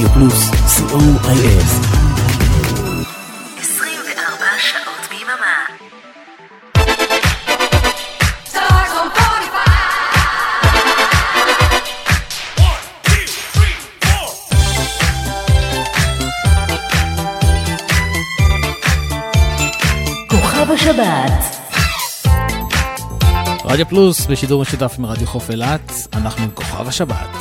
רדיו פלוס, co.il בשבת. רדיו פלוס בשידור משותף עם רדיו חוף אילת, אנחנו עם כוכב השבת.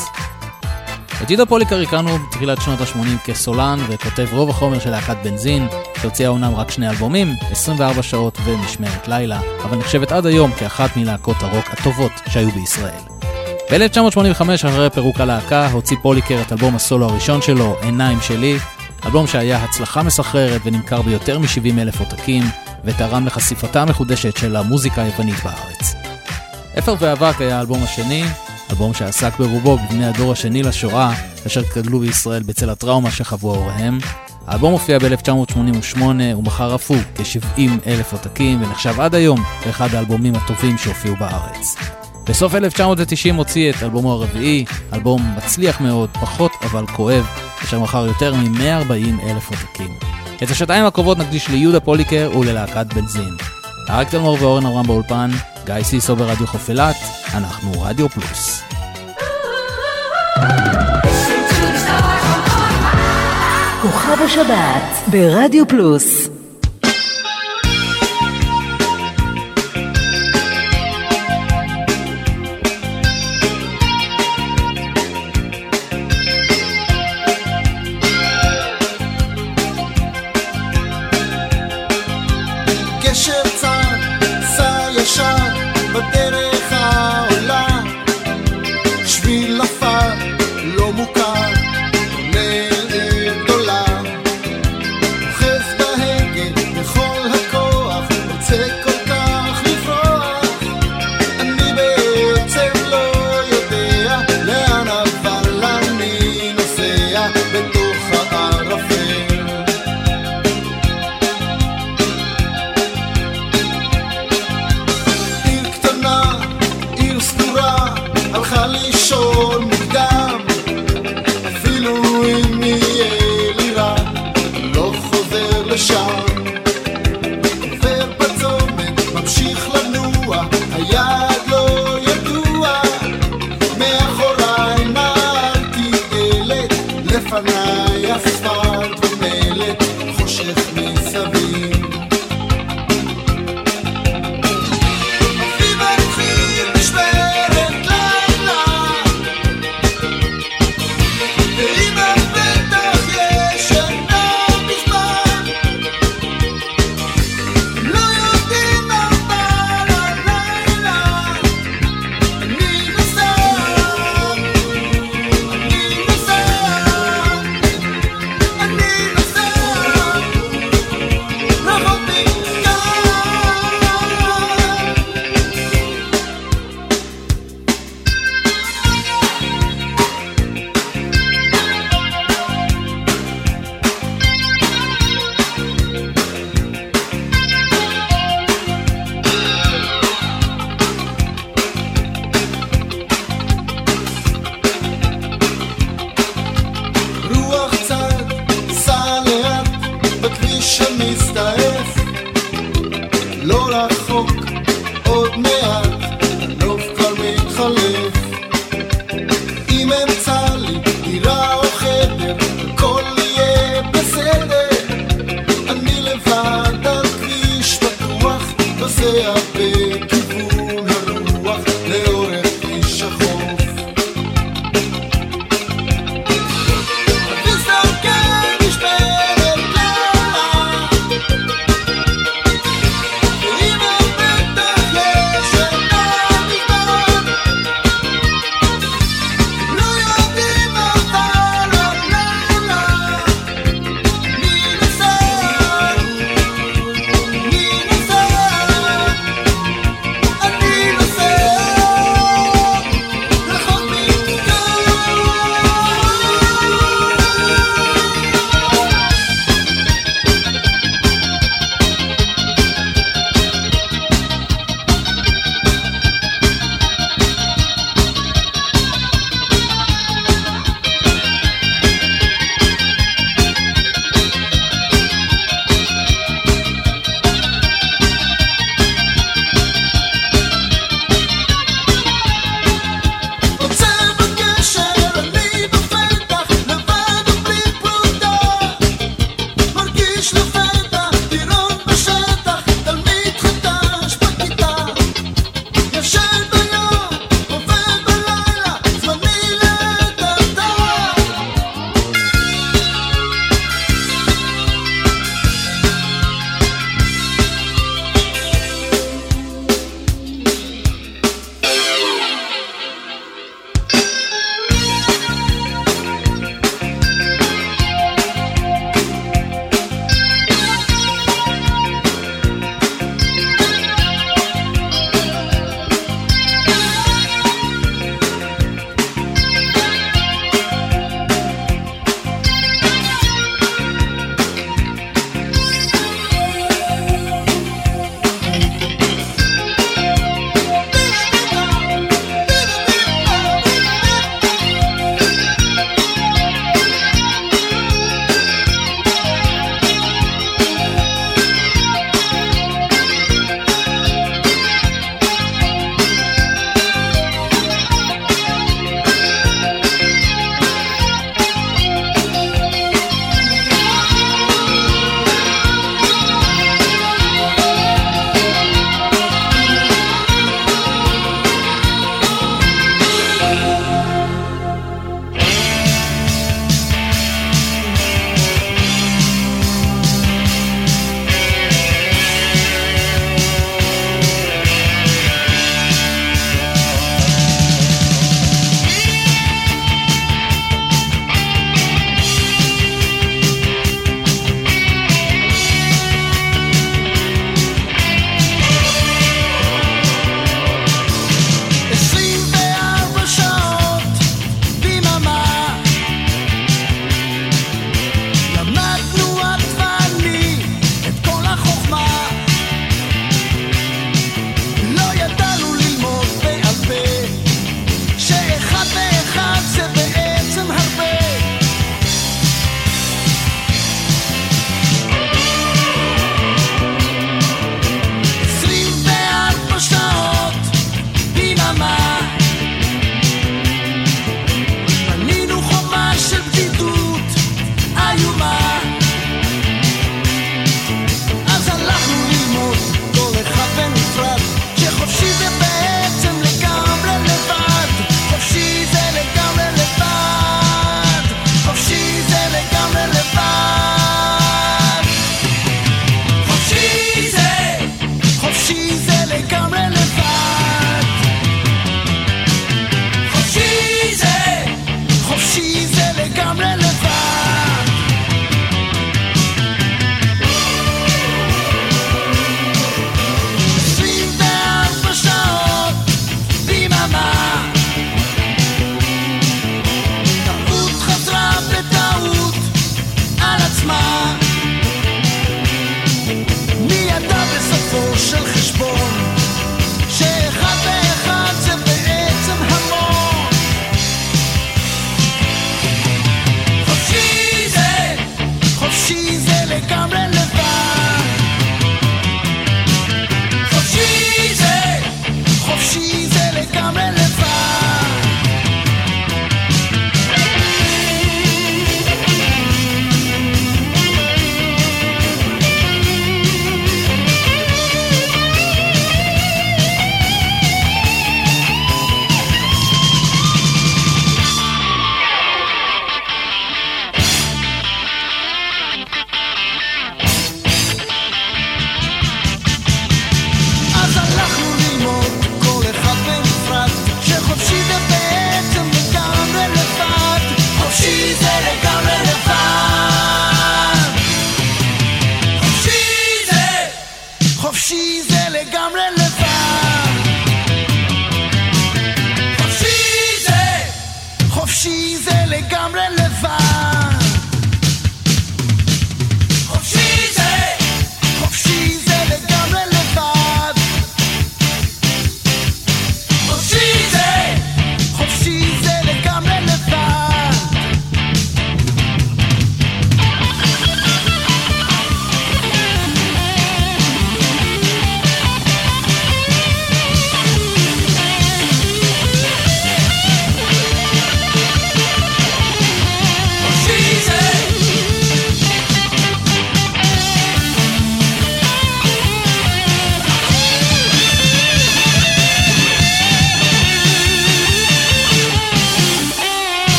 את יהודה פוליקר הכרנו בתחילת שנות ה-80 כסולן וכותב רוב החומר של להקת בנזין, שהוציאה אומנם רק שני אלבומים, 24 שעות ומשמרת לילה, אבל נחשבת עד היום כאחת מלהקות הרוק הטובות שהיו בישראל. ב-1985, אחרי פירוק הלהקה, הוציא פוליקר את אלבום הסולו הראשון שלו, עיניים שלי, אלבום שהיה הצלחה מסחררת ונמכר ביותר מ-70 אלף עותקים, ותרם לחשיפתה המחודשת של המוזיקה היוונית בארץ. אפר ואבק היה האלבום השני, אלבום שעסק ברובו בבני הדור השני לשואה, אשר גדלו בישראל בצל הטראומה שחוו הוריהם. האלבום הופיע ב-1988 ומכר אף הוא כ-70 אלף עותקים ונחשב עד היום לאחד האלבומים הטובים שהופיעו בארץ. בסוף 1990 הוציא את אלבומו הרביעי, אלבום מצליח מאוד, פחות אבל כואב, אשר מכר יותר מ-140 אלף עותקים. את השעתיים הקרובות נקדיש ליהודה פוליקר וללהקת בנזין. אריק תלמור ואורן אברהם באולפן, גיא סיסו ברדיו חוף אילת, אנחנו רדיו פלוס. כוכב השבת ברדיו פלוס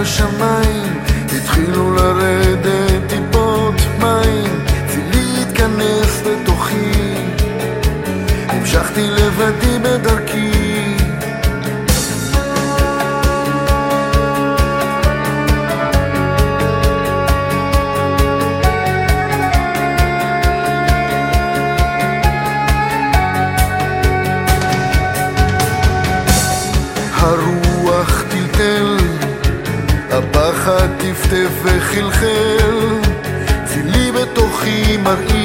בשמיים, התחילו לרדת טיפות מים, תפילי התכנס לתוכי, המשכתי לבדי בדרכי. וחלחל, צילי בתוכי מראים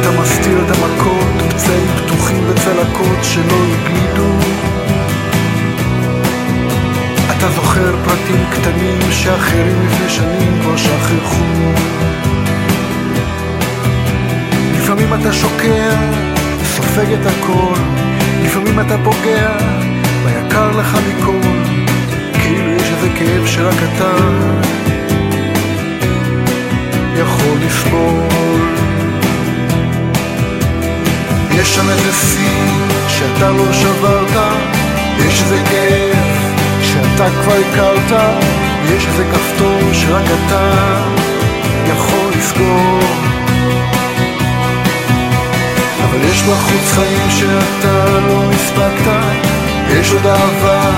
אתה מסתיר את המכות, פצעים פתוחים וצלקות שלא הגלידו. אתה זוכר פרטים קטנים שאחרים לפני שנים כבר שכחו. לפעמים אתה שוקע, סופג את הכל, לפעמים אתה פוגע ביקר לך מכל, כאילו יש איזה כאב שרק אתה יכול לסבול. יש שם איזה שיא שאתה לא שברת, יש איזה כאב שאתה כבר הכרת, יש איזה כפתור שרק אתה יכול לסגור. אבל יש בחוץ חיים שאתה לא הספקת, יש עוד אהבה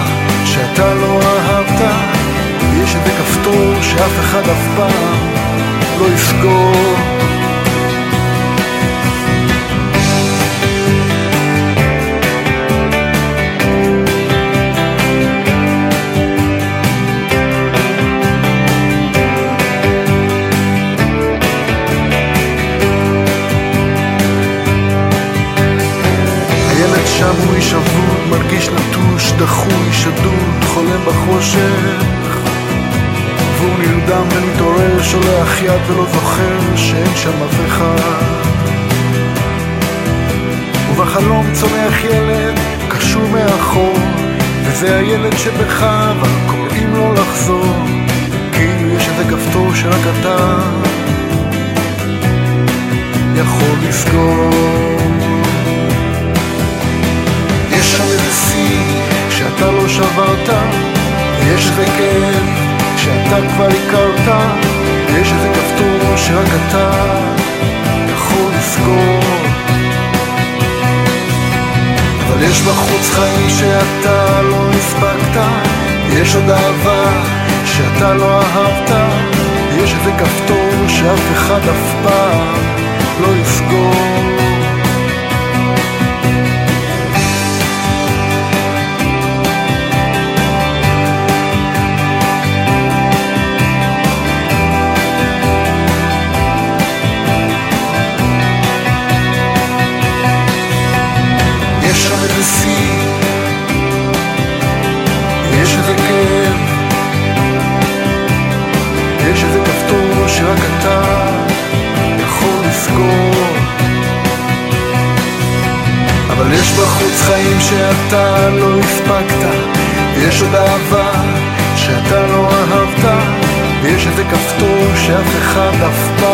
שאתה לא אהבת, יש איזה כפתור שאף אחד אף פעם לא. הילד שם הוא איש אבוד, מרגיש נטוש, דחוי, שדוד, חולם בחושך נרדם ומתעורר, שולח יד ולא זוכר שאין שם אף אחד. ובחלום צומח ילד, קשור מאחור וזה הילד שבך, אבל קוראים לו לחזור. כאילו יש איזה כפתור שרק אתה יכול לסגור. יש שם איזה שיא שאתה לא שברת, יש כאב שאתה כבר הכרת, יש איזה כפתור שרק אתה יכול לסגור. אבל יש בחוץ חיים שאתה לא הספקת, יש עוד אהבה שאתה לא אהבת, יש איזה כפתור שאף אחד אף פעם לא יסגור. שאתה לא הספקת, יש עוד אהבה שאתה לא אהבת, ויש איזה כפתור שאף אחד אף פעם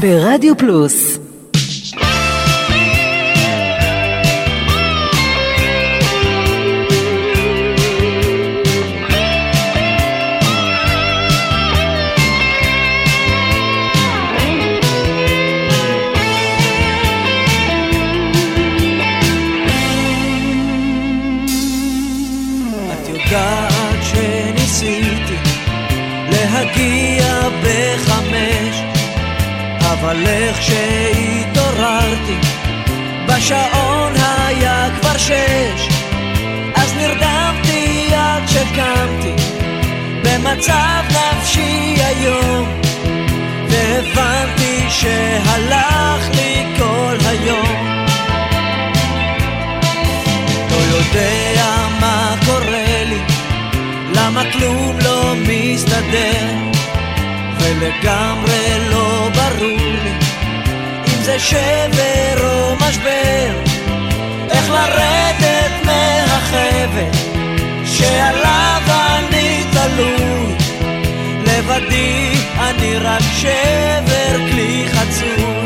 ברדיו פלוס במצב נפשי היום, והבנתי שהלך לי כל היום. לא יודע מה קורה לי, למה כלום לא מסתדר, ולגמרי לא ברור לי אם זה שבר או משבר, איך לרדת מהחבל שעליו אני תלוי, לבדי אני רק שבר כלי חצוי.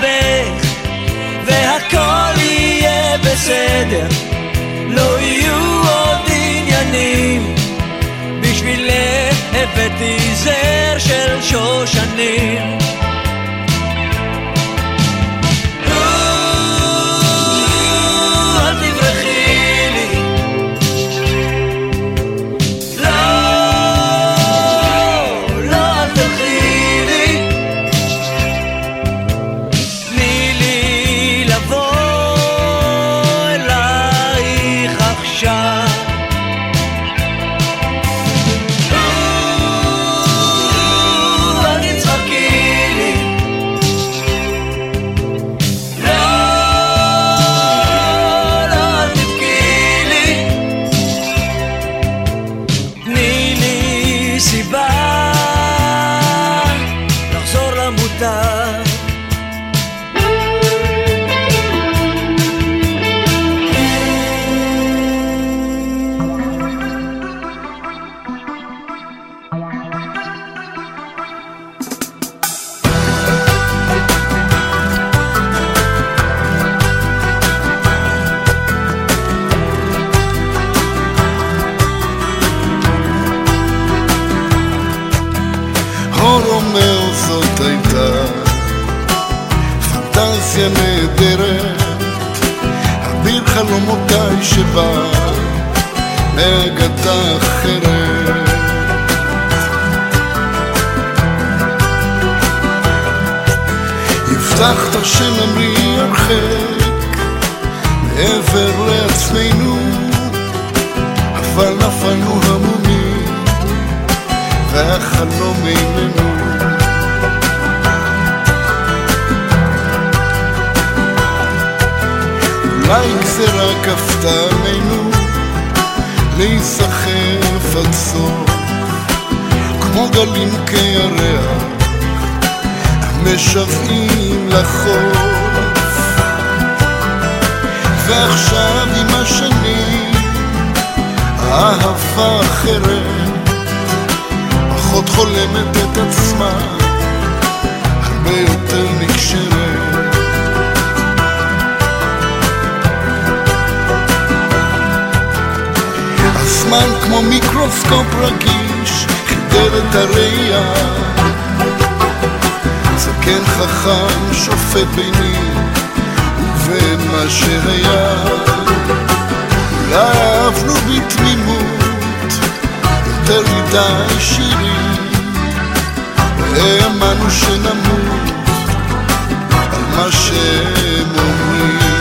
נסתבך והכל יהיה בסדר. לא יהיו עוד עניינים. בשבילך הבאתי זר של שושנים פנטזיה נהדרת, אביר חלומותיי שבא מאגדה אחרת. הבטחת שנמריא הרחק מעבר לעצמנו, אבל נפלנו המומים והחלום איננו. אולי גזירה כפתה עלינו להיסחף עד סוף, כמו גלים כירח, משוועים לחוף. ועכשיו עם השנים, אהבה אחרת, פחות חולמת את עצמה, הרבה יותר נקשרת. הזמן כמו מיקרוסקופ רגיש, חידר את הראייה. זקן חכם שופט ביני ובין מה שהיה. אולי אהבנו בתמימות יותר מדי שירים, והאמנו שנמות על מה שהם אומרים.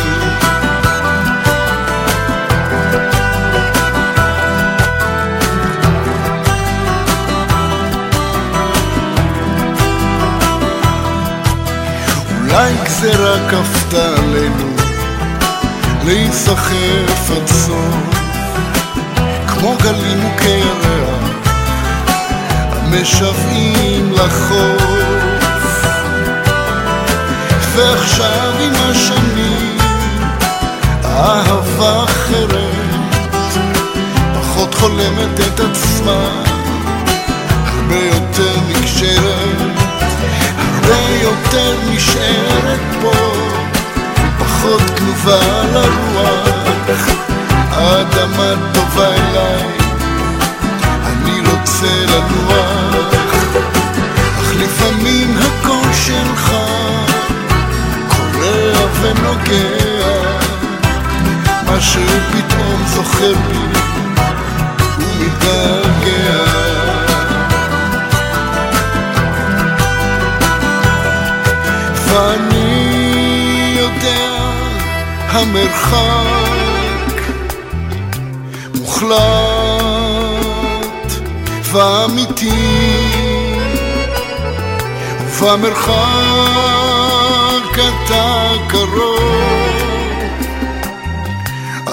אולי גזירה כפתה עלינו להיסחף עד סוף כמו גלים וכירח המשוועים לחוף. ועכשיו עם השנים אהבה אחרת פחות חולמת את עצמה הרבה יותר נקשרת הרבה יותר נשארת פה, פחות תנובה לרוח. האדמה טובה אליי, אני רוצה לנוח. אך לפעמים הקול שלך קורע ונוגע, משהו פתאום זוכר לי ומתגעגע. המרחק מוחלט ואמיתי ובמרחק אתה קרוב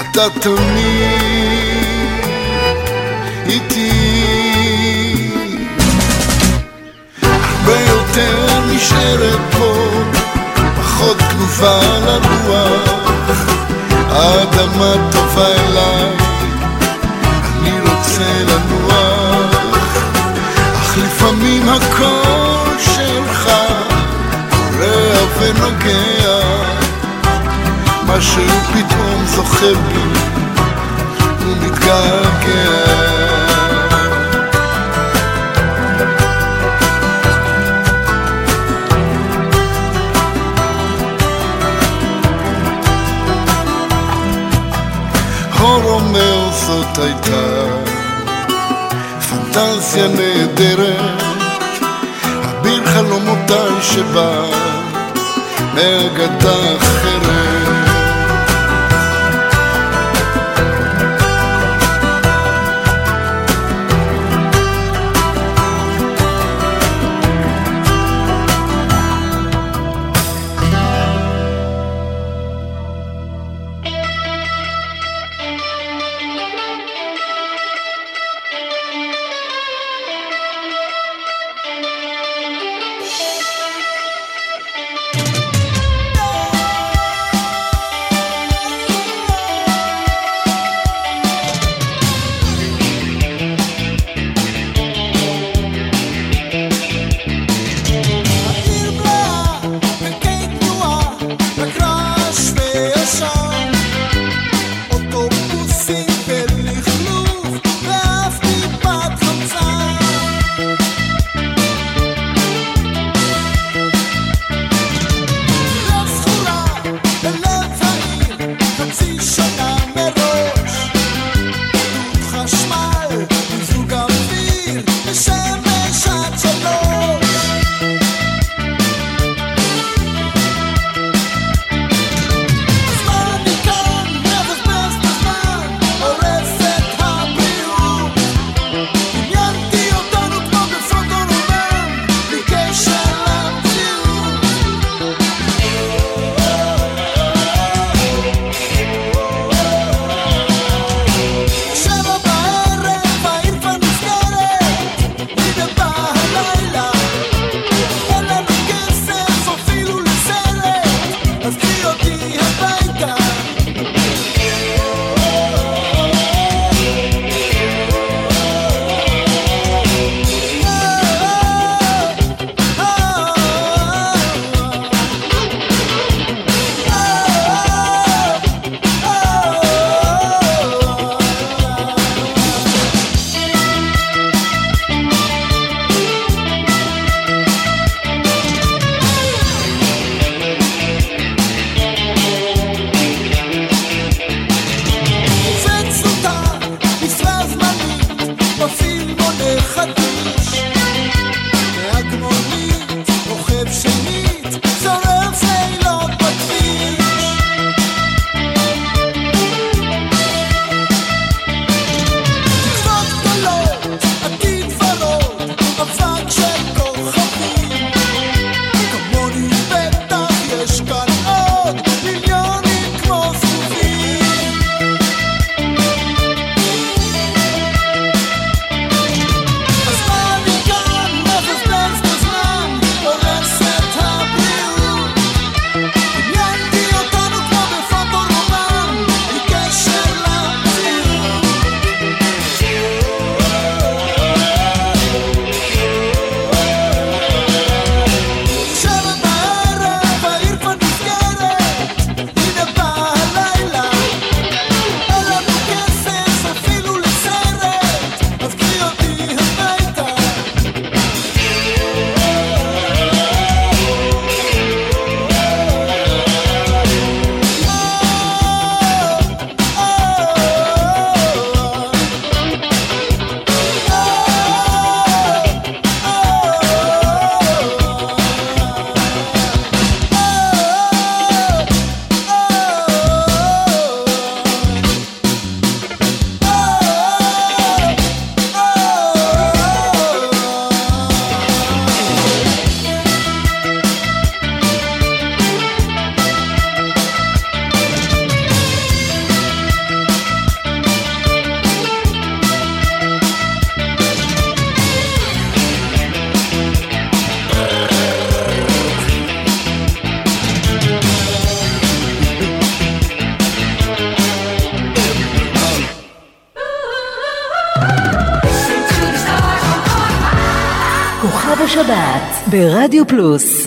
אתה תמיד איתי. הרבה יותר נשארת פה פחות תנובה לרוח, האדמה טובה אליי, אני רוצה לנוח, אך לפעמים הקול שלך קורע ונוגע, משהו פתאום זוכר בי ומתגעגע. רומאו זאת הייתה פנטזיה נהדרת, אביר חלומותיי שבא מאגדה אחרת. ברדיו פלוס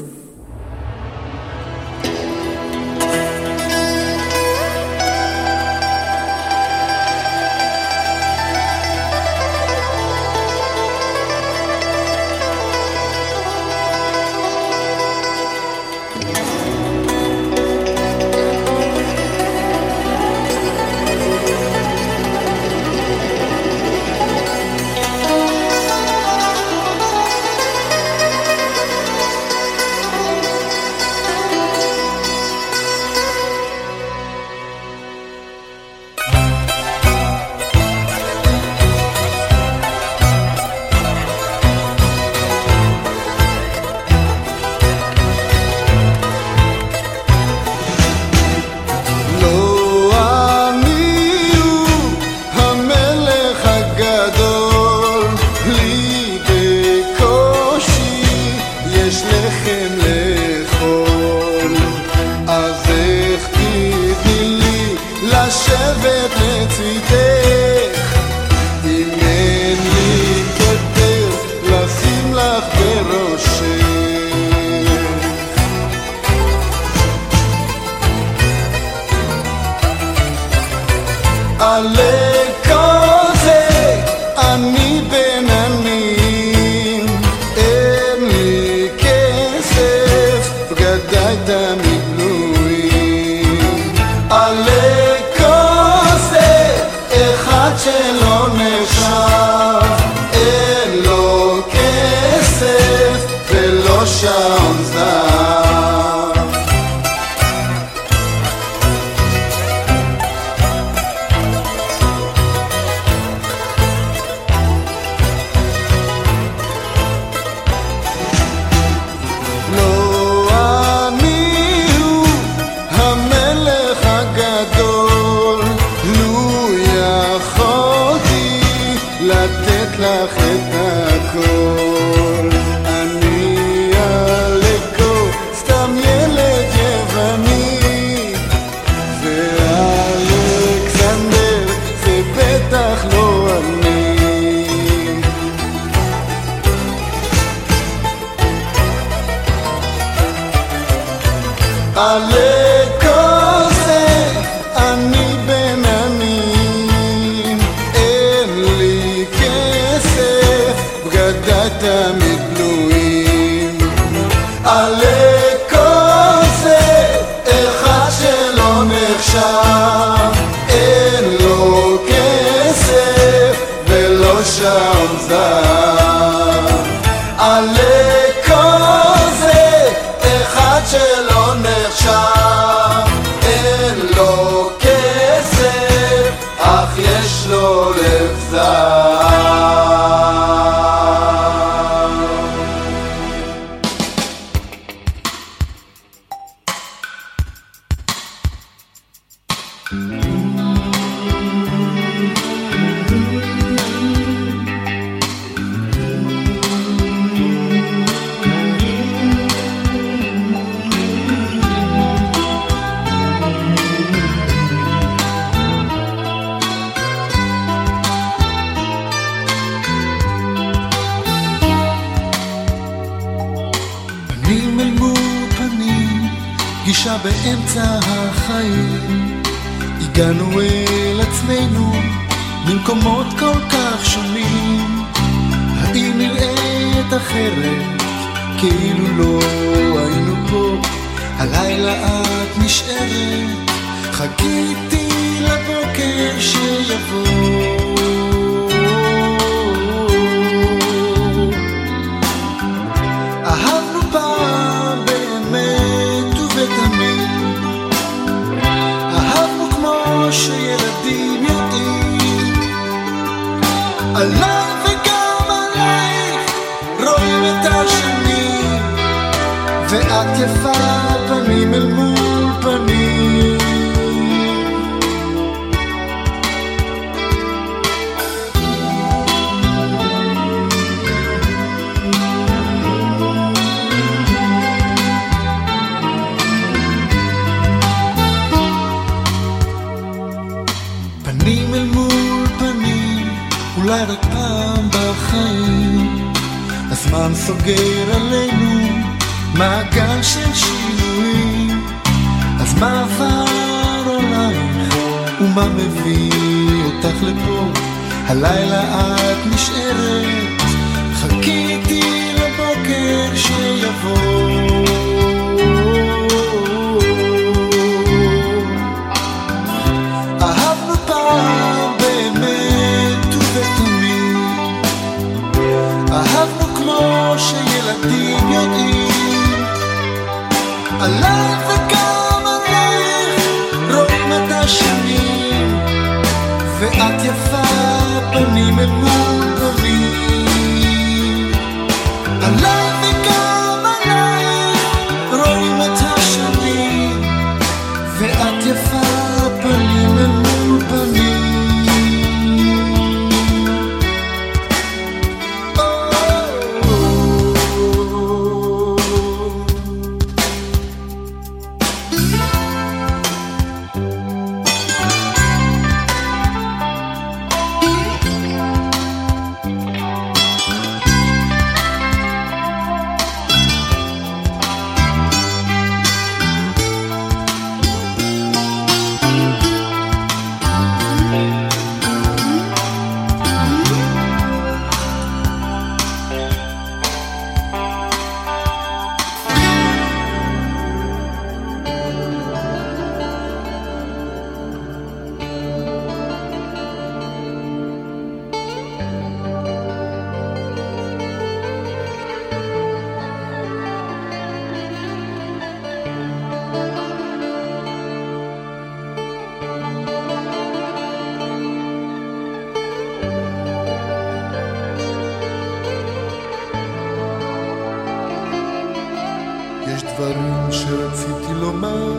דברים שרציתי לומר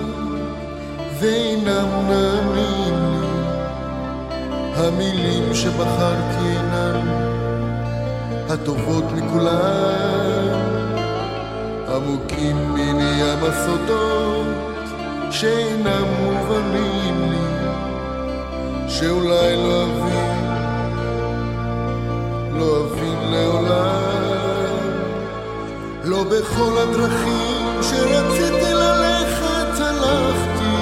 ואינם נעמים לי. המילים שבחרתי אינן הטובות מכולן. עמוקים מני ים הסודות שאינם מובנים לי, שאולי לא אבין, לא אבין לעולם. לא בכל הדרכים כשרציתי ללכת הלכתי.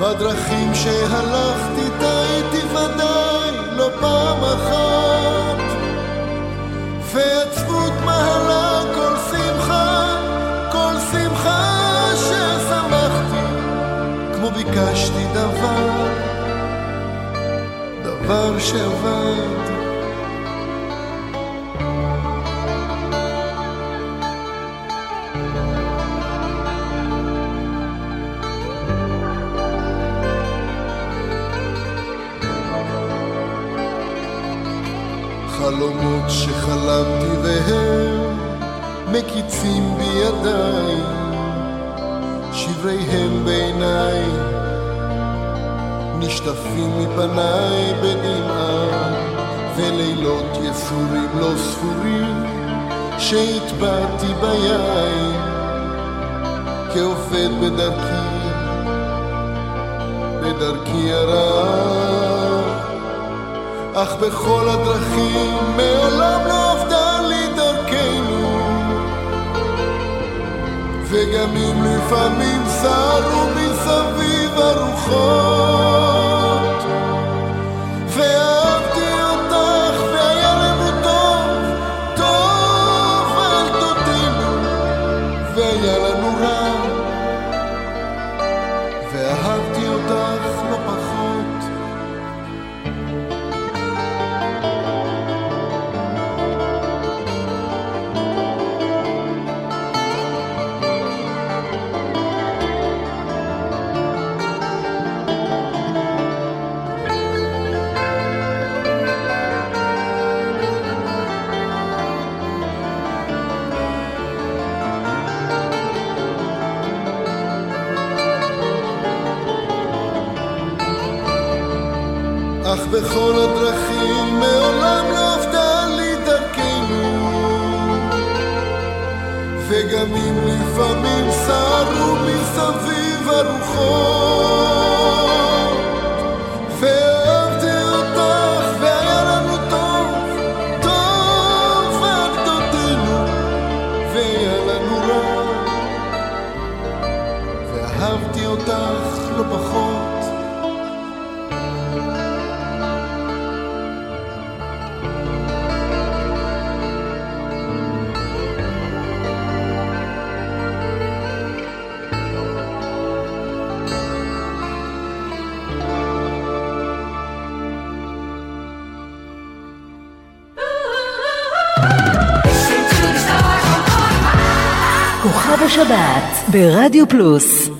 בדרכים שהלכתי טעיתי ודאי לא פעם אחת. ועצבות מהלה כל שמחה כל שמחה ששמחתי. כמו ביקשתי דבר דבר שעבר. חלומות שחלמתי והם מקיצים בידיי, שבריהם בעיניי, נשטפים מפניי בדמעה, ולילות יסורים לא ספורים שהטבעתי ביין, כעובד בדרכי, בדרכי הרעה. אך בכל הדרכים מעולם לא עבדה לי דרכנו וגם אם לפעמים סערו מסביב הרוחות בכל הדרכים מעולם לא עבדה לי דרכנו וגם אם לפעמים סערו מסביב הרוחות השבת ברדיו פלוס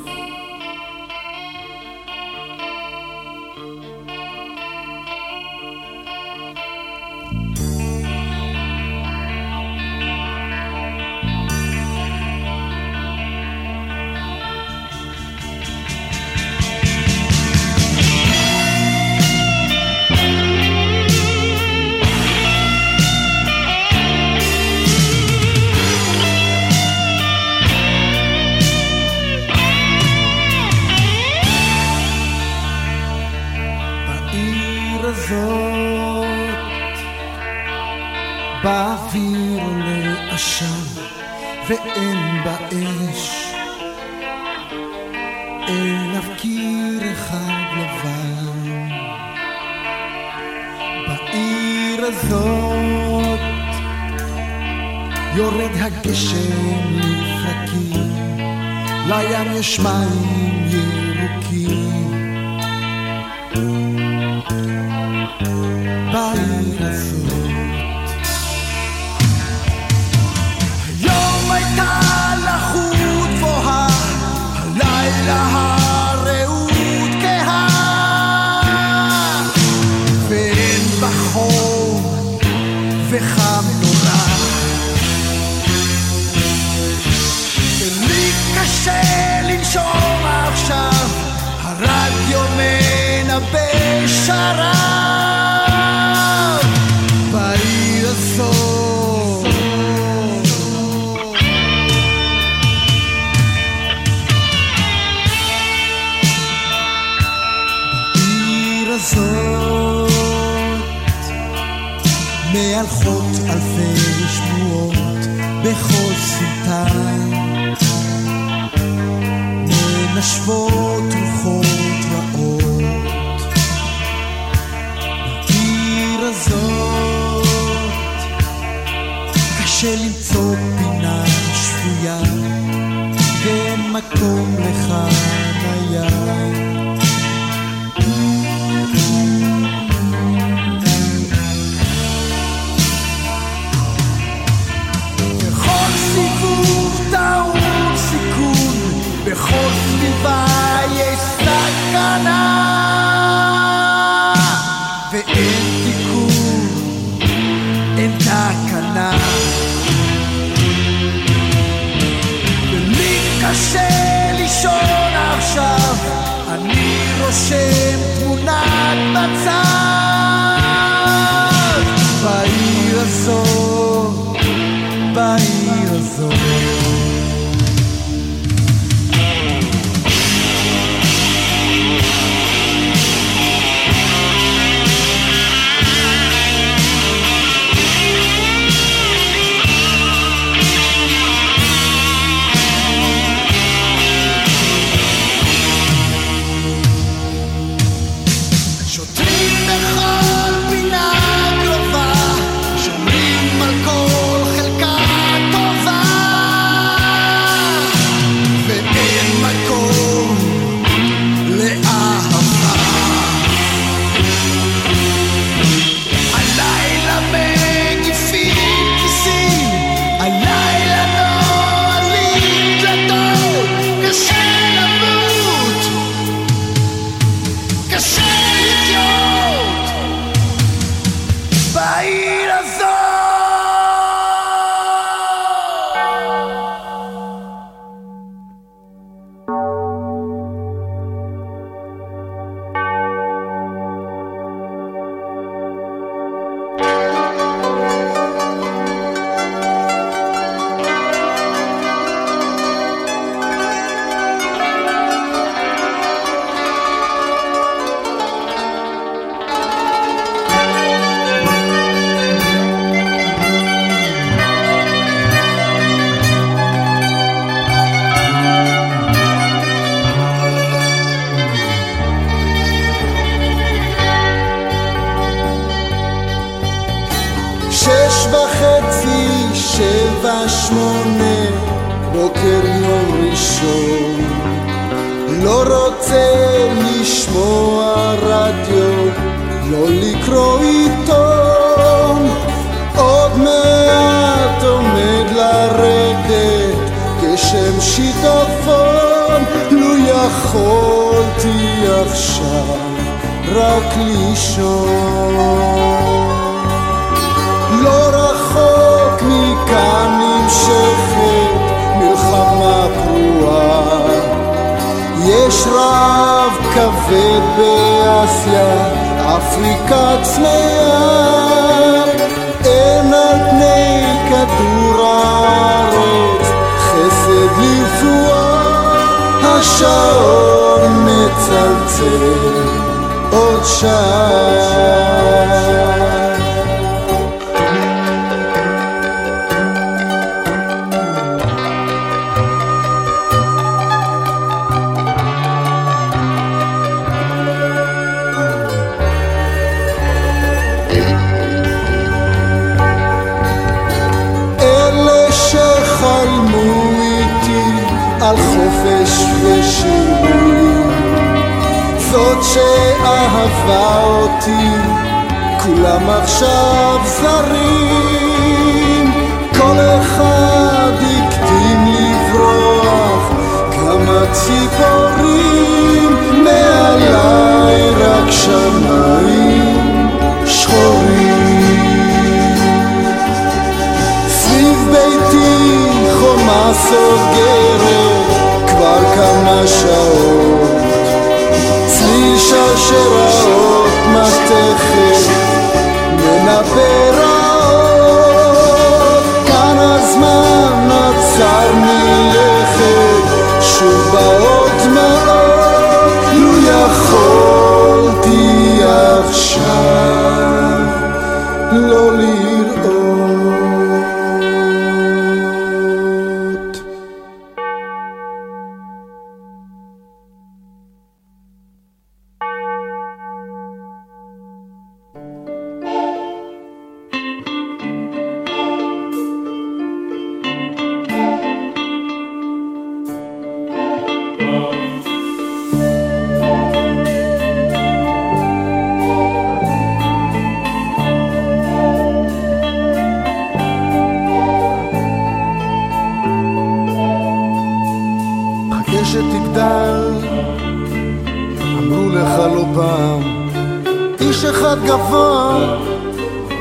איש אחד גבוה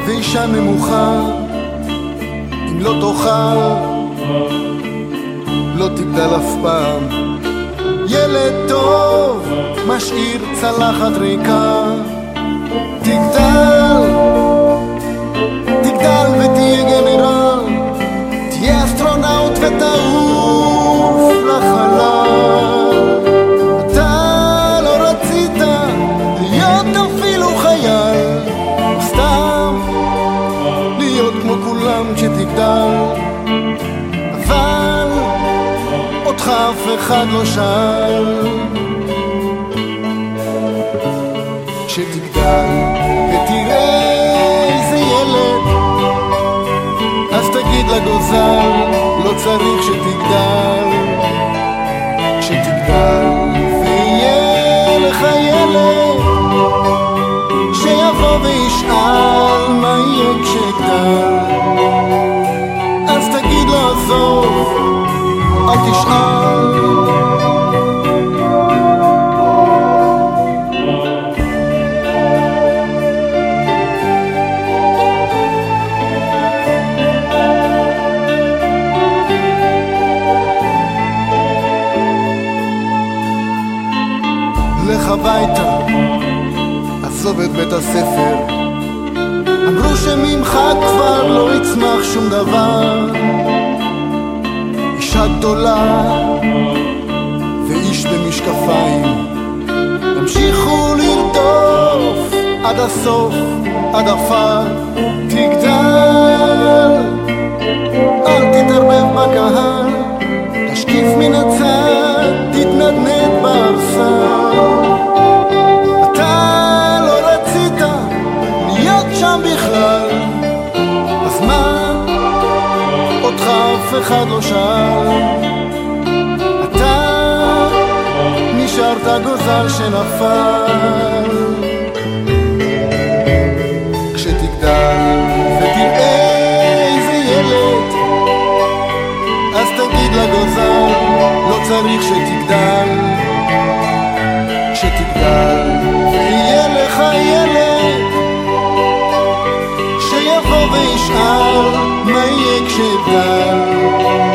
ואישה נמוכה, אם לא תאכל, לא תגדל אף פעם. ילד טוב משאיר צלחת ריקה אחד לא שאל. כשתגדל ותראה איזה ילד, אז תגיד לגוזל, לא צריך שתגדל. כשתגדל ויהיה לך ילד, שיבוא וישאל מה יהיה כשאגדל. אז תגיד לו עזוב, אל תשאל. את בית הספר. אמרו שממך כבר לא יצמח שום דבר. אישה גדולה ואיש במשקפיים, המשיכו לרדוף עד הסוף, עד עפר. תגדל, אל תתערבב בקהל, תשקיף מן הצד, תתנדנד בארסל. אחד לא שאל. אתה נשארת גוזל שנפל. כשתגדל ותראה איזה ילד, אז תגיד לגוזל, לא צריך שתגדל. מה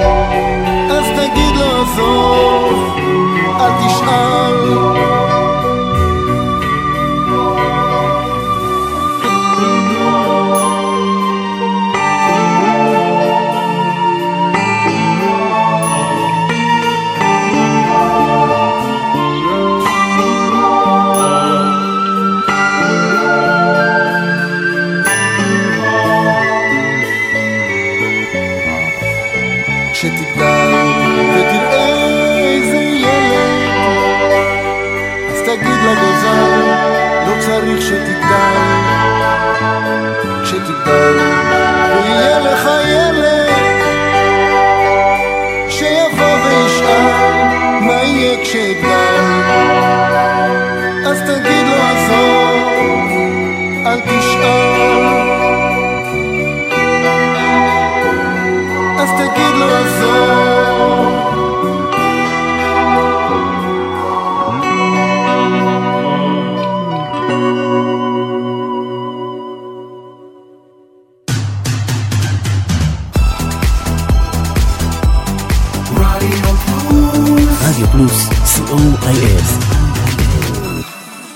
רדיו פלוס, co.il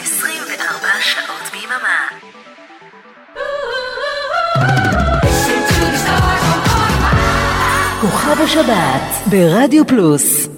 24 שעות ביממה. כוכב השבת ברדיו פלוס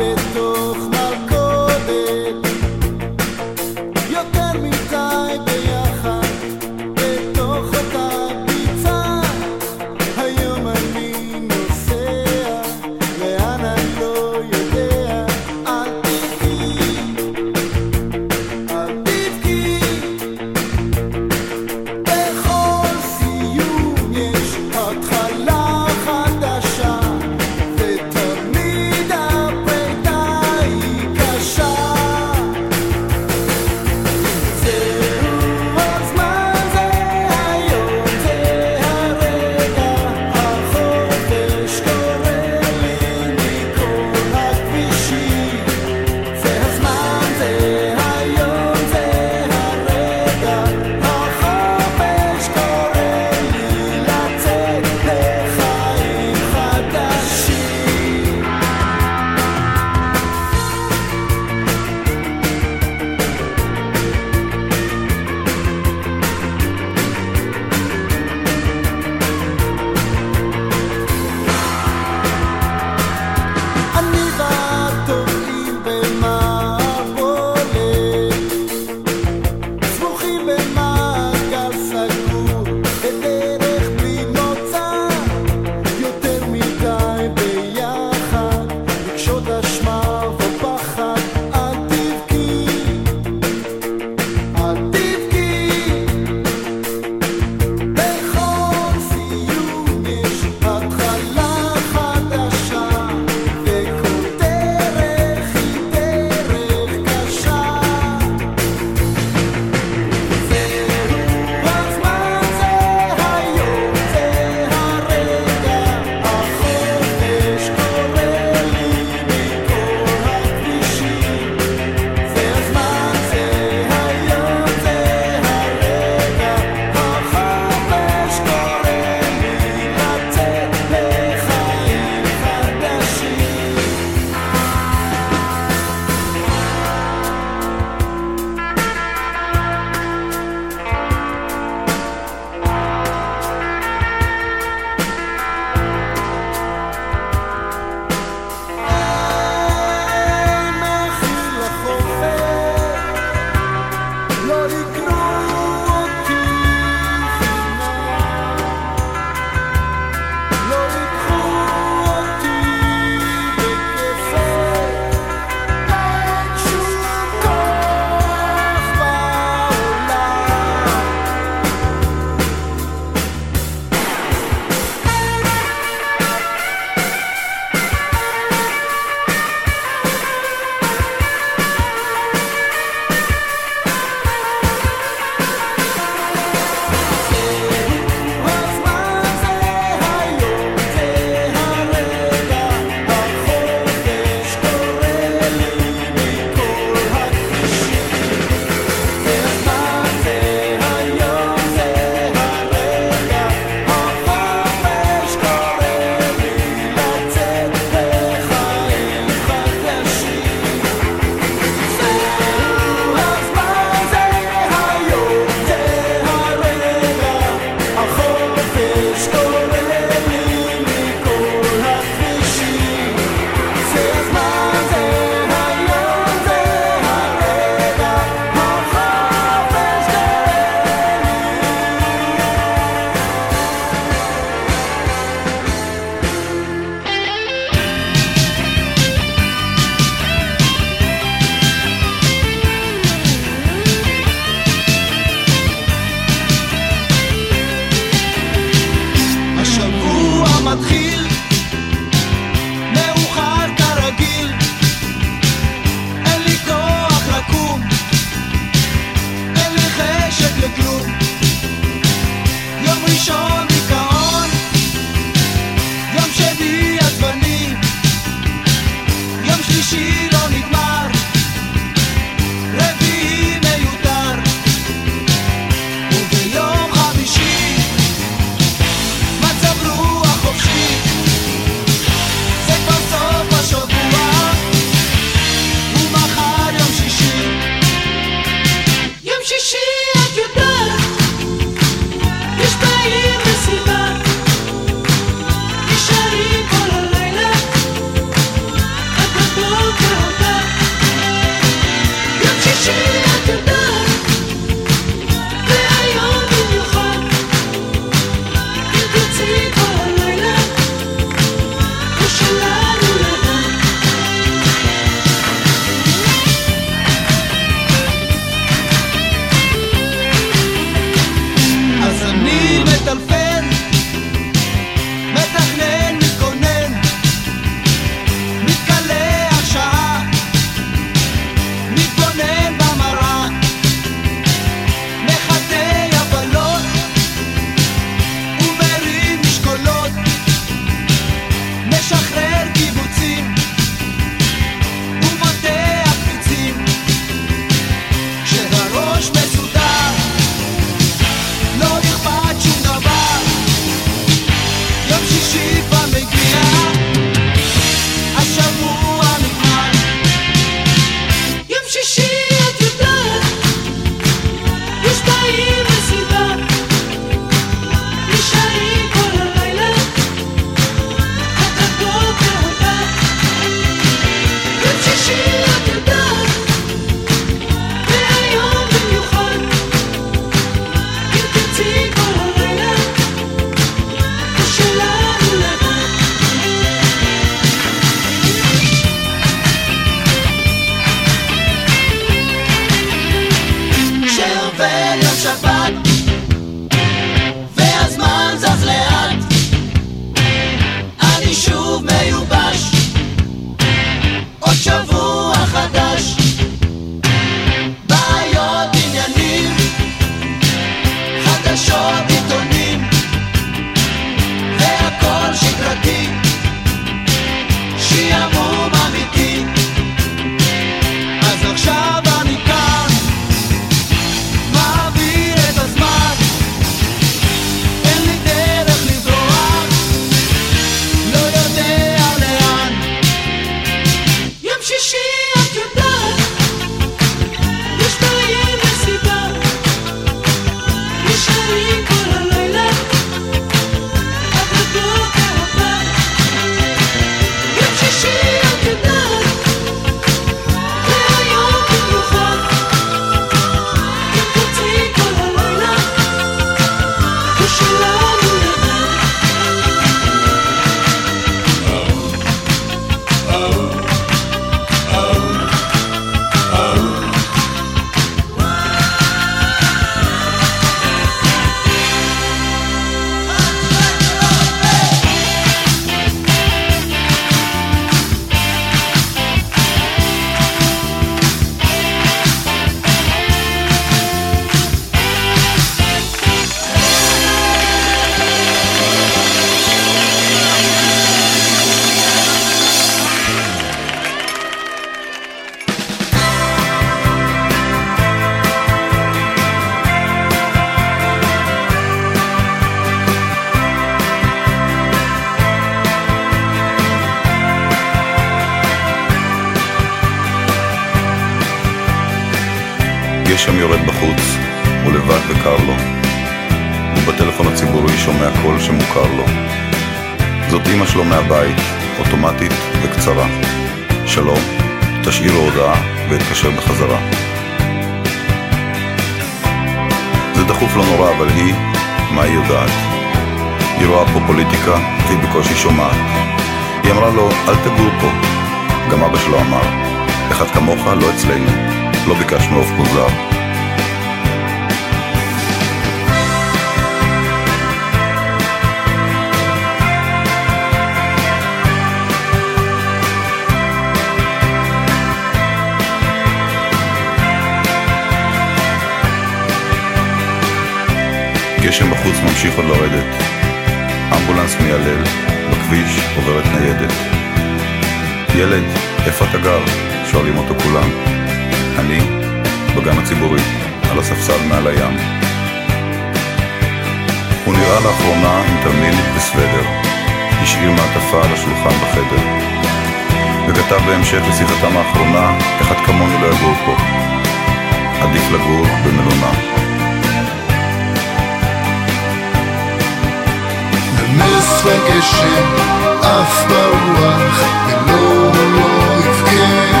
נס וגשם עף ברוח ולא לא יבכה.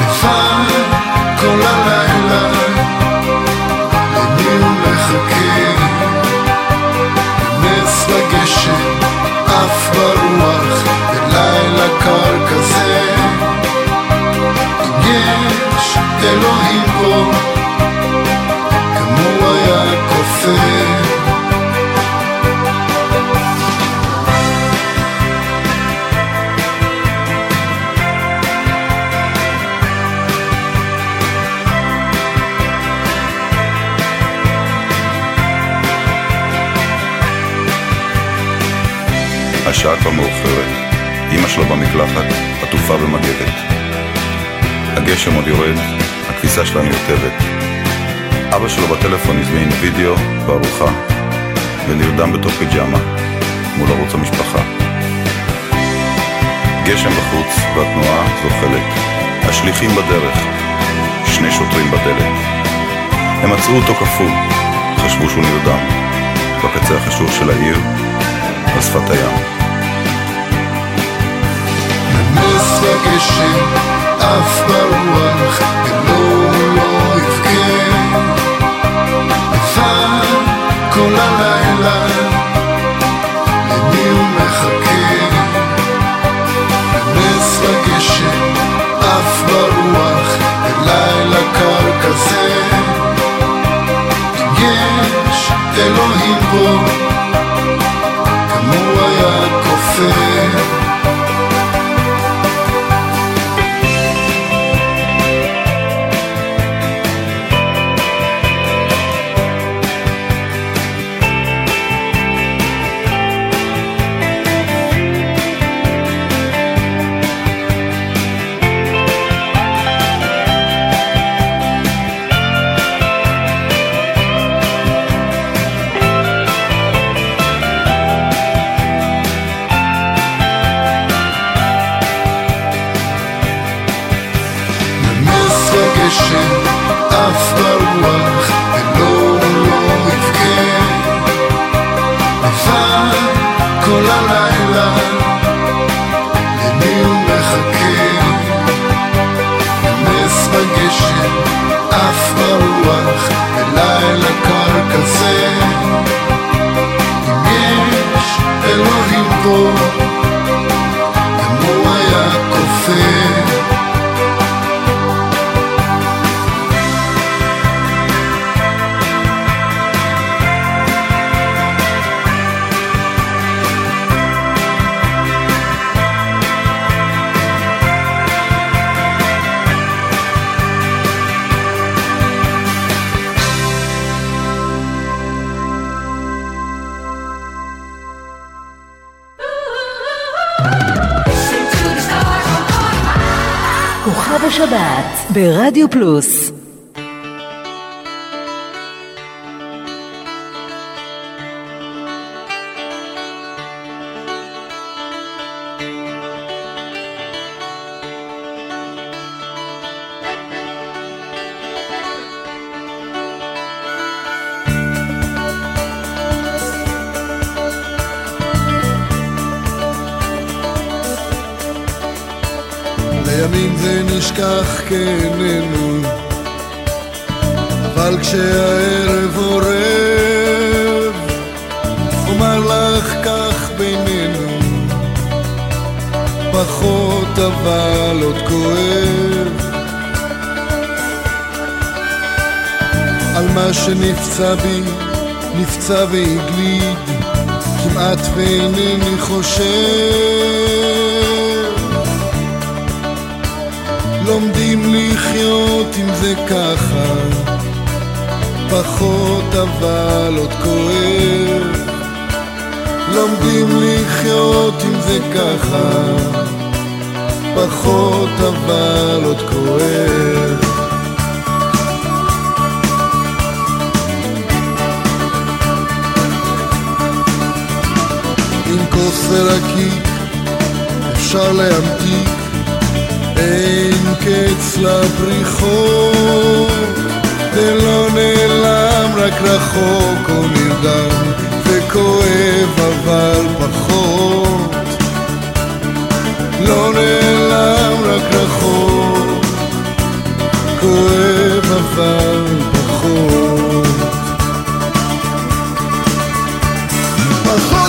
לבד כל הלילה למי הוא מחכה? נס וגשם עף ברוח בלילה קר כזה. אם יש אלוהים פה השעה כבר מאוחרת. אמא שלו במקלחת, עטופה במגבת. הגשם עוד יורד, הכביסה שלה נרטבת. אבא שלו בטלפון הזמין וידאו וארוחה, ונרדם בתוך פיג'מה, מול ערוץ המשפחה. גשם בחוץ והתנועה זוחלת. השליחים בדרך, שני שוטרים בדלת. הם מצאו אותו קפוא, חשבו שהוא נרדם. בקצה החשוב של העיר, על שפת הים. וגשם עף ברוח ולא לא יבכה. לבד כל הלילה? למי הוא מחכה? נס וגשם עף ברוח בלילה קר כזה. יש אלוהים פה גם היה כופר השבת ברדיו לימים זה נשכח כאיננו, אבל כשהערב עורב, אומר לך כך בינינו, פחות אבל עוד כואב. על מה שנפצע בי, נפצע והגליד, כמעט ואינני חושב. לומדים לחיות עם זה ככה, פחות אבל עוד כואב. לומדים לחיות עם זה ככה, פחות אבל עוד כואב. עם כוס ורקיק אפשר להמתיק, אין קץ לבריחות, זה לא נעלם, רק רחוק או נרדם, וכואב אבל פחות. לא נעלם, רק רחוק, כואב אבל פחות. פחות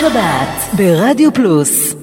שבת ברדיו פלוס.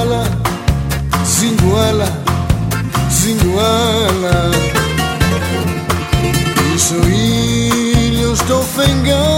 zinguela, zinguela, zinguela. Isso sorrilhos do fengão.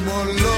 כמו לא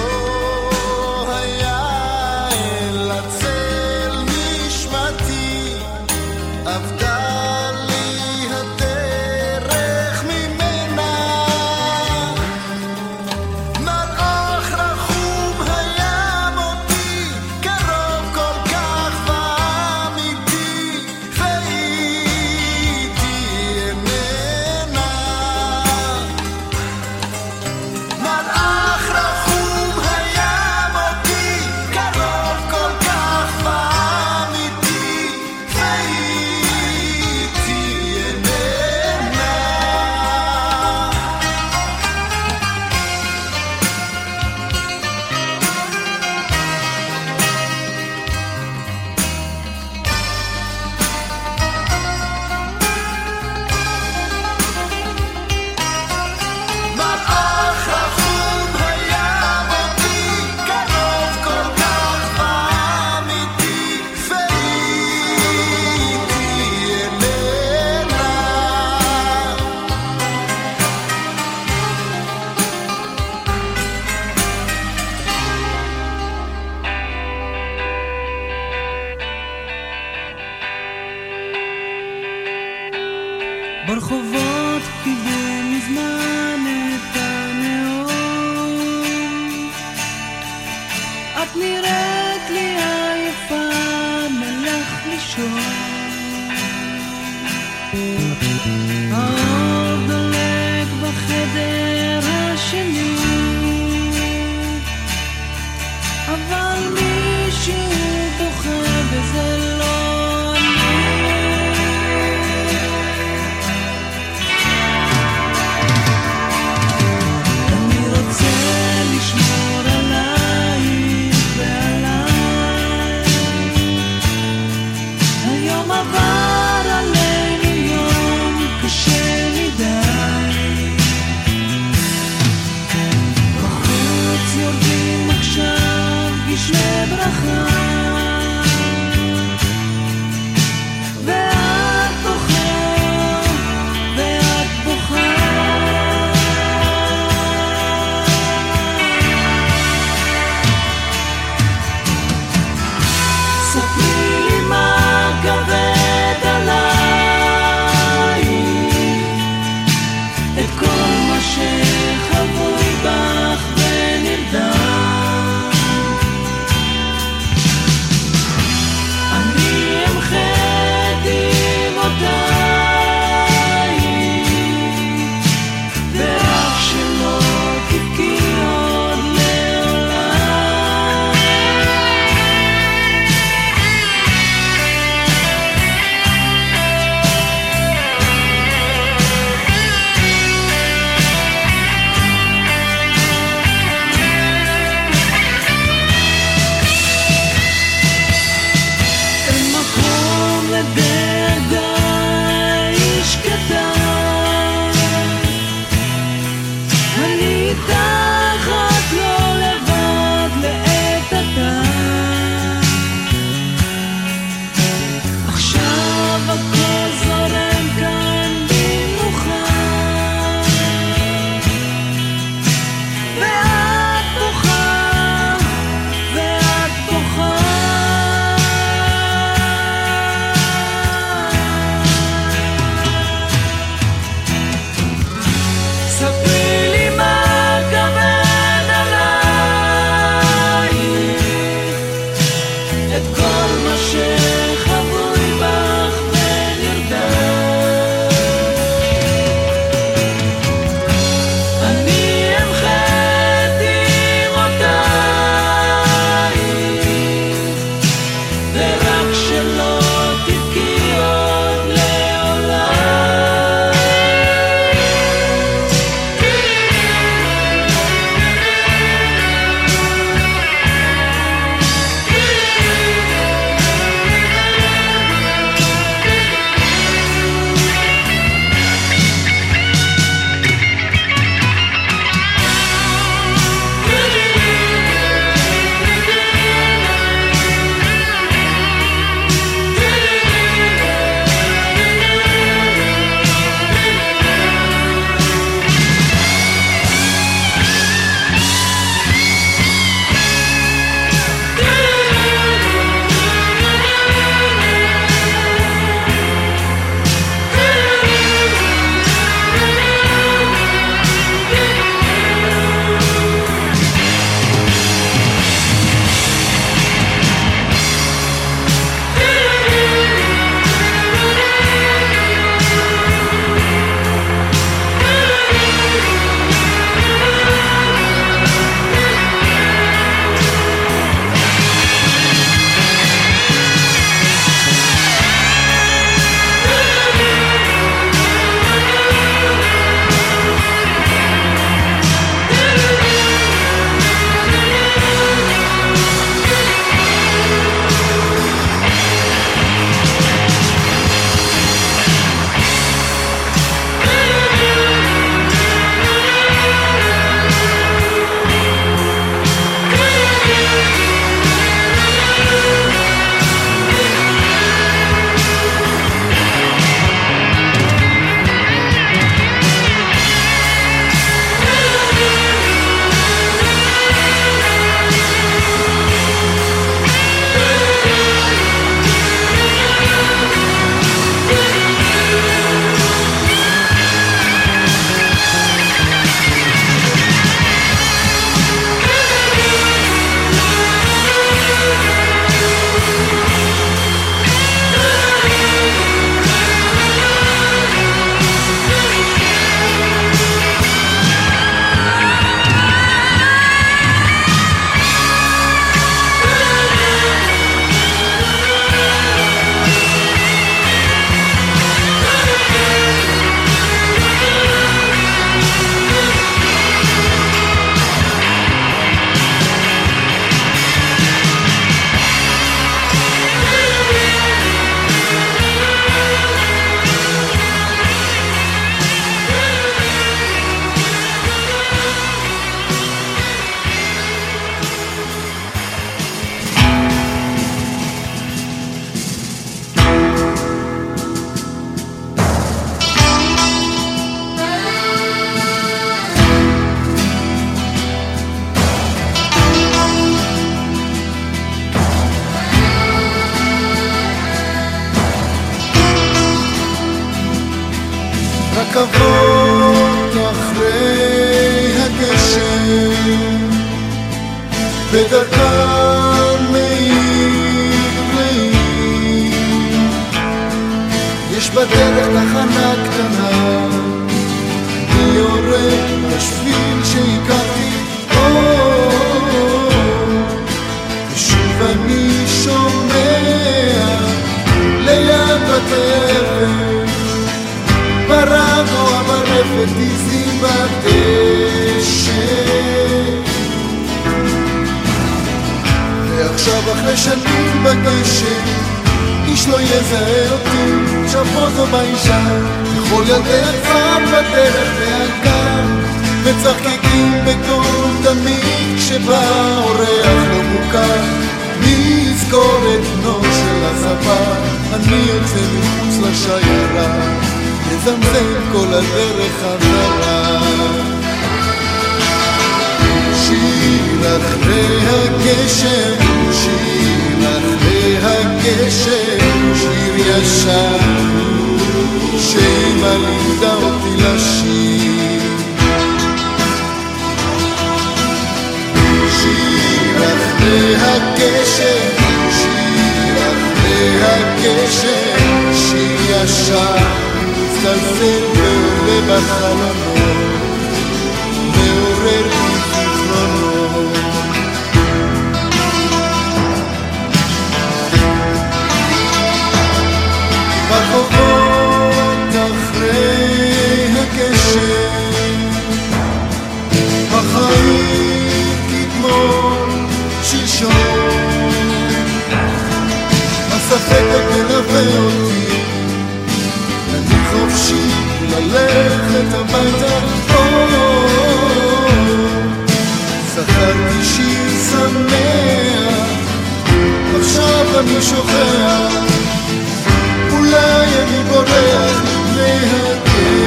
רכבות אחרי הגשם, בדרכם מעיר לעיר. יש בדרך תחנה קטנה, אני יורד בשביל שהכרתי, עיזים בדשא ועכשיו אחרי שנים בגשם איש לא יזהה אותי, שבוע זו באישה. כל ילדי הכפר בדרך והגן מצחקקים בקול תמיד כשבא אורח לא מוכר. מי יזכור את בנו של הספר אני יוצא מחוץ לשיירה מזמזם כל הדרך חזרה. שיר אחרי הגשם, שיר אחרי הגשם, שיר ישן, שאמא לימדה אותי לשיר. שיר אחרי הגשם, שיר אחרי הגשם, שיר ישן. מצטלצל ועולה בחלונות, מעורר לי זיכרונות. ברחובות אחרי הגשם, החיים כתמול שלשום, הספק תלווה אותי חופשי ללכת הביתה. זכרתי שיר שמח, עכשיו אני שוכח, אולי אני בורח לפני הגשם.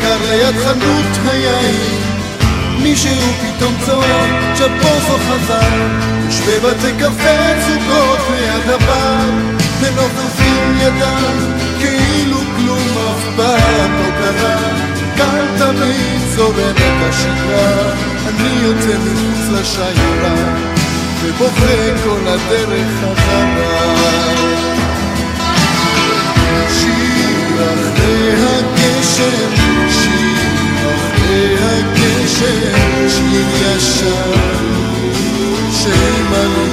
קר ליד חנות היין מישהו פתאום צועק, צ'פוזו חזר, יושבי בתי קפה זוגות ליד הבר, מנופפים ידם, כאילו כלום אף פעם לא קרה, כאן תמיד זורמת השגרה, אני יוצא מחוץ לשיירה, ובוכה כל הדרך חזרה. שיר אחרי הגשם, שיר אחרי הגשם, שיר ישן, שאמא לימדה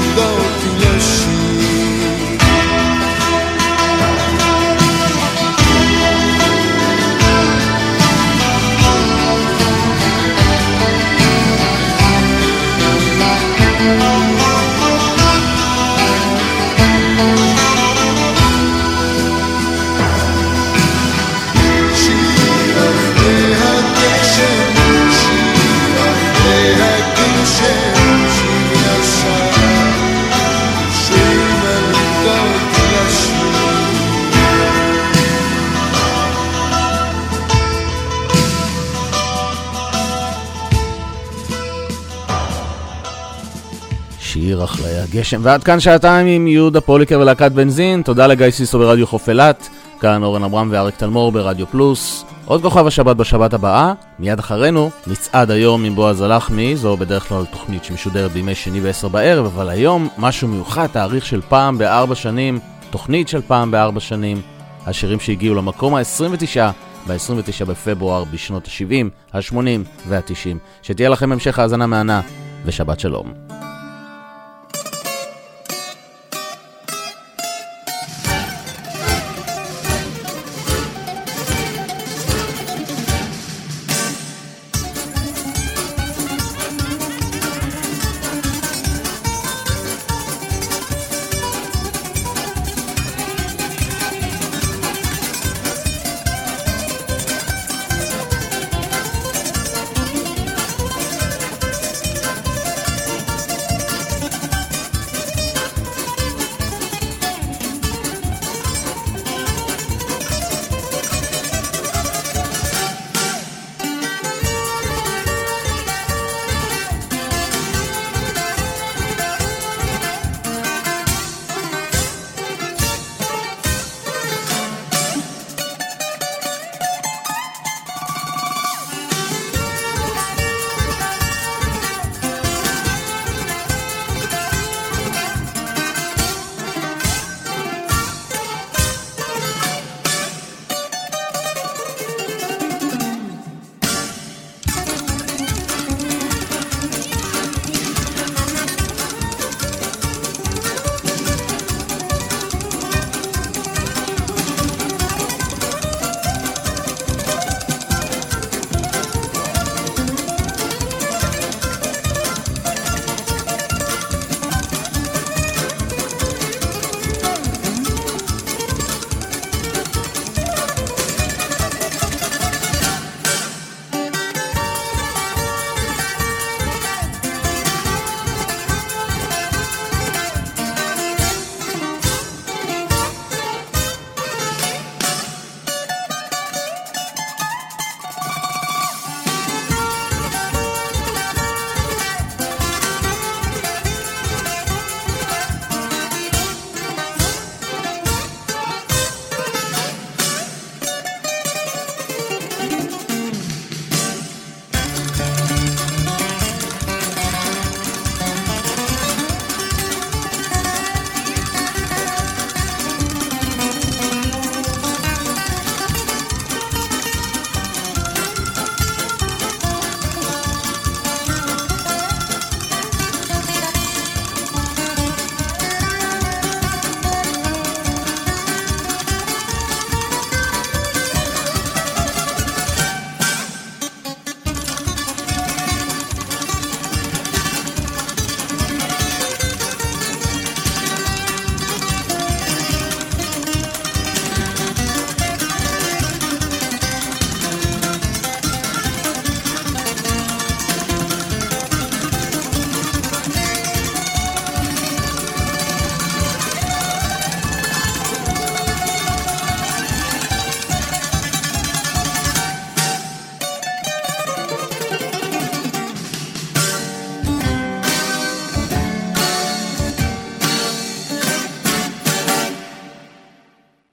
הגשם. ועד כאן שעתיים עם יהודה פוליקר ולהקת בנזין. תודה לגיא סיסו ברדיו חוף אילת. כאן אורן עמרם ואריק תלמור ברדיו פלוס. עוד כוכב השבת בשבת הבאה, מיד אחרינו, נצעד היום עם בועז הלחמי, זו בדרך כלל תוכנית שמשודרת בימי שני ועשר בערב, אבל היום משהו מיוחד, תאריך של פעם בארבע שנים, תוכנית של פעם בארבע שנים, השירים שהגיעו למקום ה-29 ב-29 בפברואר בשנות ה-70, ה-80 וה-90. שתהיה לכם המשך האזנה מהנה, ושבת שלום.